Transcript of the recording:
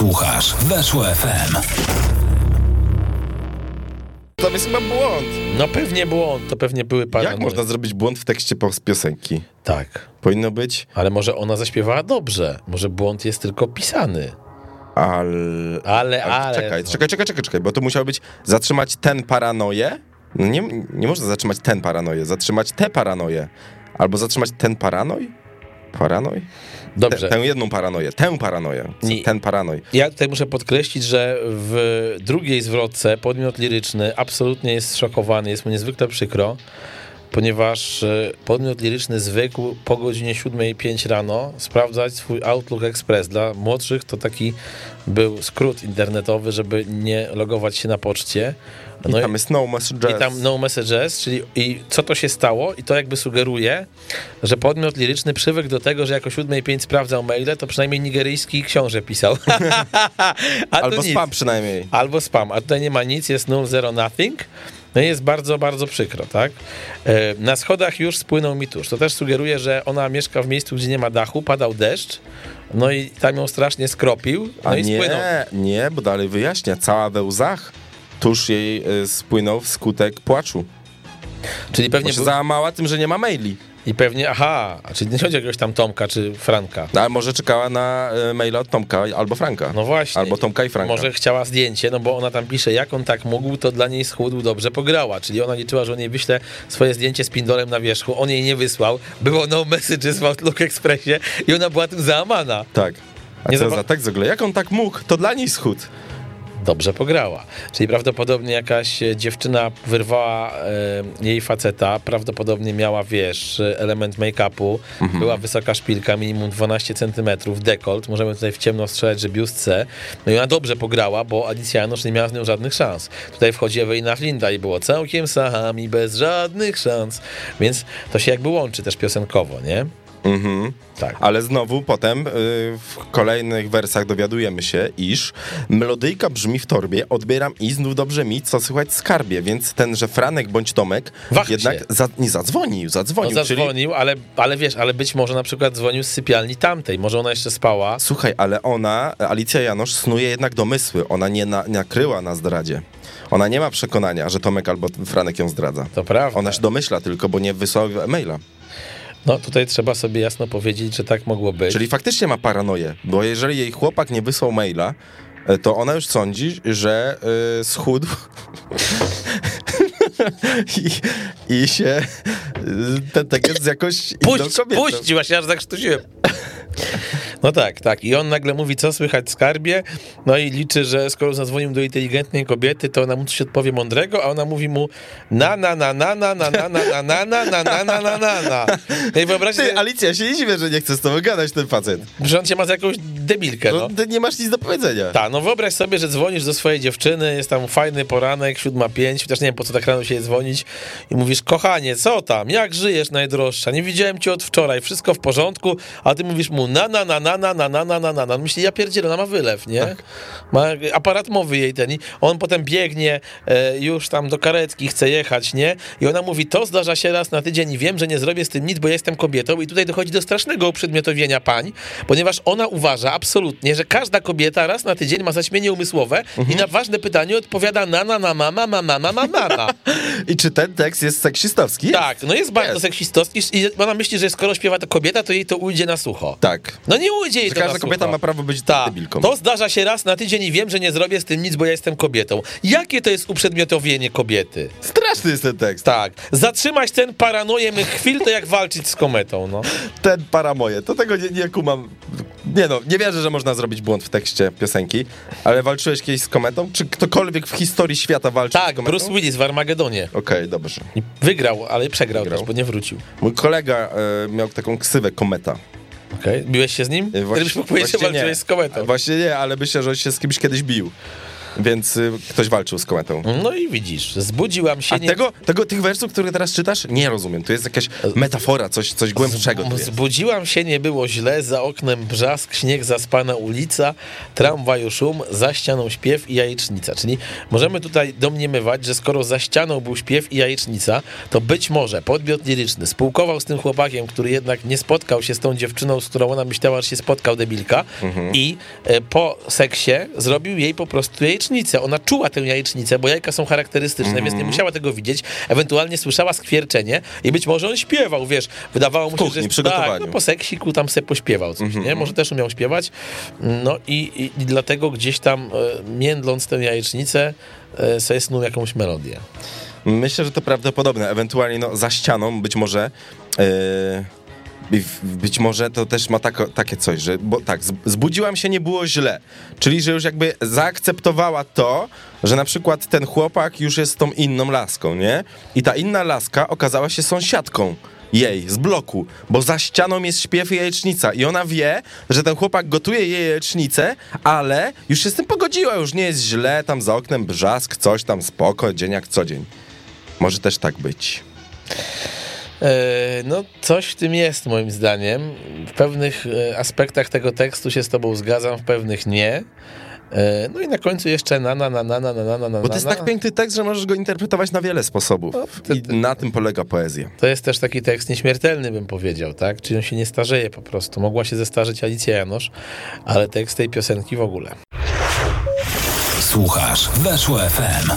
Słuchasz Weszło FM. To jest chyba błąd. No pewnie błąd, to pewnie były paranoje. Jak można zrobić błąd w tekście pos- piosenki? Tak, Powinno być, ale może ona zaśpiewała dobrze, może błąd jest tylko pisany. ale... Ale, ale... Czekaj, no. czekaj, czekaj, czekaj, czekaj, bo to musiało być zatrzymać ten paranoję. No nie, nie można zatrzymać ten paranoję, zatrzymać te paranoję. Albo zatrzymać ten paranoj? Paranoj? Dobrze. Tę, tę jedną paranoję, tę paranoję. Nie. Ten paranoj. Ja tutaj muszę podkreślić, że w drugiej zwrotce podmiot liryczny absolutnie jest szokowany, jest mu niezwykle przykro, ponieważ e, podmiot liryczny zwykł po godzinie 7.05 rano sprawdzać swój Outlook Express. Dla młodszych to taki był skrót internetowy, żeby nie logować się na poczcie. I No tam jest no messages. I tam no messages, czyli i co to się stało? I to jakby sugeruje, że podmiot liryczny przywykł do tego, że jako 7.05 sprawdzał maile, to przynajmniej nigeryjski książę pisał. Albo nic. spam przynajmniej. Albo spam, a tutaj nie ma nic, jest null, zero, nothing. No jest bardzo, bardzo przykro, tak? E, Na schodach już spłynął mi tusz. To też sugeruje, że ona mieszka w miejscu, gdzie nie ma dachu, padał deszcz, no i tam ją strasznie skropił, no A i spłynął. nie, nie, bo dalej wyjaśnia. Cała we łzach. Tuż jej y, spłynął wskutek płaczu. Czyli Bo pewnie się był, załamała tym, że nie ma maili. I pewnie, aha, a czyli nie chodzi o jakiegoś tam Tomka czy Franka. No, ale może czekała na y, maila od Tomka albo Franka. No właśnie. Albo Tomka i Franka. Może chciała zdjęcie, no bo ona tam pisze, jak on tak mógł, to dla niej schudł, dobrze pograła. Czyli ona liczyła, że on jej wyśle swoje zdjęcie z pindolem na wierzchu. On jej nie wysłał. Było no messages w Outlook Expressie i ona była tym załamana. Tak. A Nie co za tekst w ogóle? Jak on tak mógł? To dla niej schód. Dobrze pograła. Czyli prawdopodobnie jakaś e, dziewczyna wyrwała e, jej faceta, prawdopodobnie miała, wiesz, element make-upu, była wysoka szpilka, minimum 12 cm, dekolt, możemy tutaj w ciemno strzelać, że biust C. No i ona dobrze pograła, bo Alicja Janusz nie miała z nią żadnych szans. Tutaj wchodzi Ewelina Flinda i było całkiem sami, bez żadnych szans. Więc to się jakby łączy też piosenkowo, nie? Mhm. Tak. Ale znowu potem y, w kolejnych wersach dowiadujemy się, iż melodyjka brzmi w torbie, odbieram i znów dobrze mi, co słychać skarbie, więc ten, że Franek bądź Tomek jednak za, nie zadzwonił, On zadzwonił, czyli zadzwonił, ale, ale wiesz, ale być może na przykład dzwonił z sypialni tamtej, może ona jeszcze spała. Słuchaj, ale ona, Alicja Janosz, snuje jednak domysły. Ona nie na, nakryła na zdradzie. Ona nie ma przekonania, że Tomek albo Franek ją zdradza. To prawda. Ona się domyśla tylko, bo nie wysłał maila. No tutaj trzeba sobie jasno powiedzieć, że tak mogło być. Czyli faktycznie ma paranoję, bo jeżeli jej chłopak nie wysłał maila, e, to ona już sądzi, że y, schudł i, i się y, ten tekst z jakąś inną Puść, kobietą. puść, właśnie aż zakrztusiłem. No tak, tak. I on nagle mówi, co słychać skarbie, no i liczy, że skoro zadzwonił do inteligentnej kobiety, to ona mu coś odpowie mądrego, a ona mówi mu na na na na na na na na na na na na na na na na na. No i wyobraźcie Ty, Alicja, się nie dziwię, że nie chce z tobą gadać ten facet. że on cię ma za jakąś debilkę, No, no. ty nie masz nic do powiedzenia. Tak, no wyobraź sobie, że dzwonisz do swojej dziewczyny, jest tam fajny poranek, siódma pięć, chociaż nie wiem po co tak rano się dzwonić i mówisz, kochanie, co tam, jak żyjesz najdroższa, nie widziałem cię od wczoraj, wszystko w porządku, a ty mówisz mu na na na na na na na na na na na myśli, ja pierdzielę, ona ma wylew, nie? Ma aparat mowy jej ten i on potem biegnie e, już tam do karetki, chce jechać, nie? I ona mówi, to zdarza się raz na tydzień i wiem, że nie zrobię z tym nic, bo ja jestem kobietą i tutaj dochodzi do strasznego uprzedmiotowienia pań, ponieważ ona uważa absolutnie, że każda kobieta raz na tydzień ma zaćmienie umysłowe i na ważne pytanie odpowiada na na na mama mama mama mama. I czy ten tekst jest seksistowski? Tak, no jest bardzo Jest. seksistowski i ona myśli, że skoro śpiewa to kobieta, to jej to ujdzie na sucho. Tak. No nie ujdzie jej Że to na każda kobieta sucho. ma prawo być Tak, debilką. to zdarza się raz na tydzień i wiem, że nie zrobię z tym nic, bo ja jestem kobietą. Jakie to jest uprzedmiotowienie kobiety? Straszny jest ten tekst. Tak, zatrzymać ten paranoję mych chwil, to jak walczyć z kometą, no. Ten paramoje. To tego nie, nie kumam. Nie no, nie wierzę, że można zrobić błąd w tekście piosenki, ale walczyłeś kiedyś z kometą? Czy ktokolwiek w historii świata walczył z Tak, kometą? Bruce Willis w Armagedonie. Okej, dobrze. I wygrał, ale przegrał Wygrał. też, bo nie wrócił. Mój kolega e, miał taką ksywę kometa. Okej, biłeś się z nim? E, Gdybyś mógł powiedzieć, że właśnie walczyłeś z kometą. Właśnie nie, ale myślę, że się z kimś kiedyś bił. Więc y, ktoś walczył z kometą. No i widzisz, zbudziłam się... A nie- tego, tego, tych wersów, które teraz czytasz, nie rozumiem. To jest jakaś metafora, coś, coś głębszego jest. Zbudziłam się, nie było źle, za oknem brzask, śnieg, zaspana ulica, tramwaju szum, za ścianą śpiew i jajecznica. Czyli możemy tutaj domniemywać, że skoro za ścianą był śpiew i jajecznica, to być może podmiot liryczny spółkował z tym chłopakiem, który jednak nie spotkał się z tą dziewczyną, z którą ona myślała, że się spotkał, debilka, i e, po seksie zrobił jej po prostu jajecznicę. Ona czuła tę jajecznicę, bo jajka są charakterystyczne, więc nie musiała tego widzieć. Ewentualnie słyszała skwierczenie i być może on śpiewał, wiesz, wydawało mu się, kuchni, że tak, no po seksiku tam se pośpiewał coś, nie? Może też umiał śpiewać. No i, i, i dlatego gdzieś tam e, międląc tę jajecznicę e, sobie snuł jakąś melodię. Myślę, że to prawdopodobne. Ewentualnie no, za ścianą być może. Yy, być może to też ma takie coś, że bo tak, zbudziłam się, nie było źle. Czyli, że już jakby zaakceptowała to, że na przykład ten chłopak już jest tą inną laską, nie? I ta inna laska okazała się sąsiadką jej z bloku, bo za ścianą jest śpiew jajecznica i ona wie, że ten chłopak gotuje jej jajecznicę, ale już się z tym pogodziła, już nie jest źle, tam za oknem brzask, coś tam spoko, dzień jak co dzień. Może też tak być. E, No, coś w tym jest, moim zdaniem. W pewnych e, aspektach tego tekstu się z tobą zgadzam, w pewnych nie. E, No i na końcu jeszcze na na na na na na na na na Bo to jest na. tak piękny tekst, że możesz go interpretować na wiele sposobów. to- I na tym polega poezja. To jest też taki tekst nieśmiertelny, bym powiedział, tak? Czyli on się nie starzeje po prostu. Mogła się zestarzeć Alicja Janosz, ale tekst tej piosenki w ogóle. Słuchasz Weszło FM.